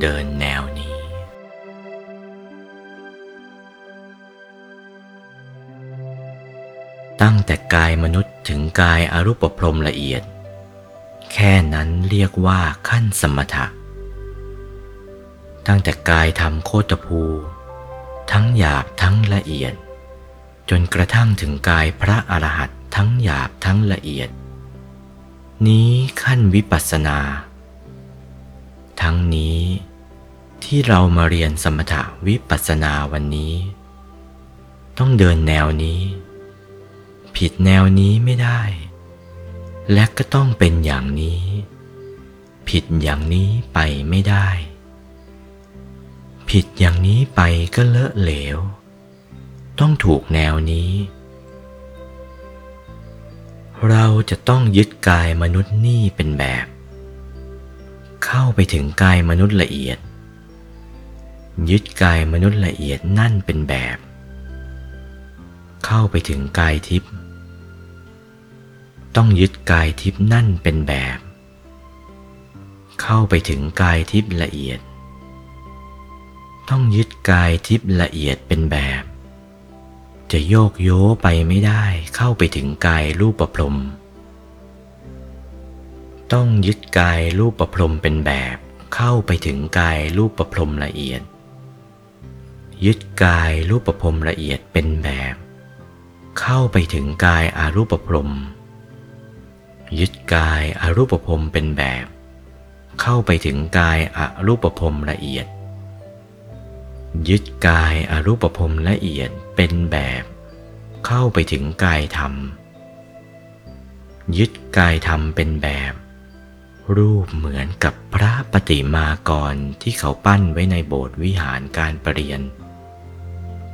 เดินแนวนี้ ตั้งแต่กายมนุษย์ถึงกายอรูปพรมละเอียด แค่นั้นเรียกว่าขั้นสมถะ ตั้งแต่กายทำโคตภู ทั้งหยาบทั้งละเอียด จนกระทั่งถึงกายพระอรหันต์ทั้งหยาบทั้งละเอียด นี้ขั้นวิปัสสนา ทั้งนี้ ที่เรามาเรียนสมถะวิปัสสนาวันนี้ ต้องเดินแนวนี้ ผิดแนวนี้ไม่ได้ และก็ต้องเป็นอย่างนี้ ผิดอย่างนี้ไปไม่ได้ ผิดอย่างนี้ไปก็เลอะเหลว ต้องถูกแนวนี้ เราจะต้องยึดกายมนุษย์นี่เป็นแบบ เข้าไปถึงกายมนุษย์ละเอียด ยึดกายมนุษย์ละเอียดนั่นเป็นแบบ เข้าไปถึงกายทิพย์ต้องยึดกายทิพย์นั่นเป็นแบบ เข้าไปถึงกายทิพย์ละเอียด ต้องยึดกายทิพย์ละเอียดเป็นแบบ จะโยกโยไปไม่ได้เข้าไปถึงกายรูปประพรมต้องยึดกายรูปประพรมเป็นแบบ เข้าไปถึงกายรูปประพรมละเอียด ยึดกายรูปประพรมละเอียดเป็นแบบ เข้าไปถึงกายอารูปประพรม ยึดกายอารูปภพเป็นแบบ เข้าไปถึงกายอรูปภพละเอียด ยึดกายอรูปภพละเอียดเป็นแบบ เข้าไปถึงกายธรรม ยึดกายธรรมเป็นแบบ รูปเหมือนกับพระปฏิมากรที่เขาปั้นไว้ในโบสถ์วิหารการประเรียน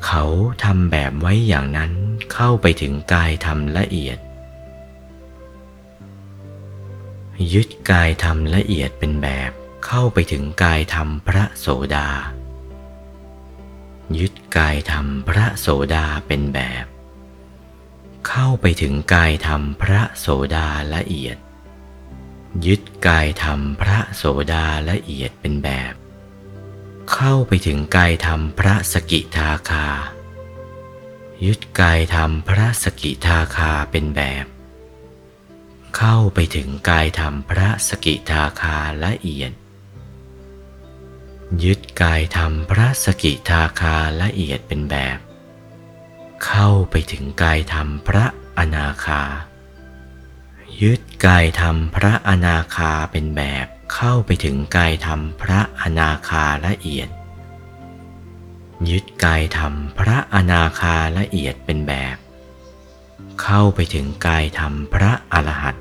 เขาทำแบบไว้อย่างนั้นเข้าไปถึงกายธรรมละเอียด ยึดกายธรรมละเอียดเป็นแบบเข้าไปถึงกายธรรมพระโสดา ยึดกายธรรมพระโสดาเป็นแบบ เข้าไปถึงกายธรรมพระโสดาละเอียด ยึดกายธรรมพระโสดาละเอียดเป็นแบบ เข้าไปถึงกายธรรมพระสกิทาคา ยึดกายธรรมพระสกิทาคาเป็นแบบ เข้าไปถึงกายธรรมพระสกิทาคาละเอียด ยึดกายธรรมพระสกิทาคาละเอียดเป็นแบบ เข้าไปถึงกายธรรมพระอนาคา ยึดกายธรรมพระอนาคาเป็นแบบ เข้าไปถึงกายธรรมพระอนาคาละเอียด ยึดกายธรรมพระอนาคาละเอียดเป็นแบบ เข้าไปถึงกายธรรมพระอรหัต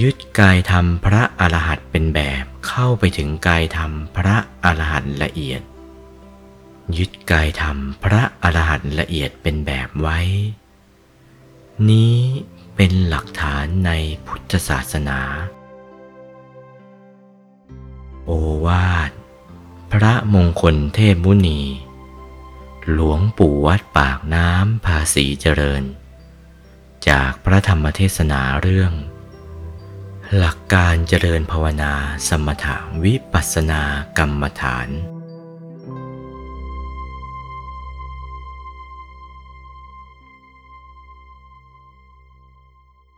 ยึดกายธรรมพระอรหัตเป็นแบบเข้าไปถึงกายธรรมพระอรหันละเอียด ยึดกายธรรมพระอรหันละเอียดเป็นแบบไว้ นี้เป็นหลักฐานในพุทธศาสนา โอวาท พระมงคลเทพมุนี หลวงปู่วัดปากน้ำภาษีเจริญ จากพระธรรมเทศนาเรื่อง หลักการเจริญภาวนาสมถะวิปัสสนากรรมฐาน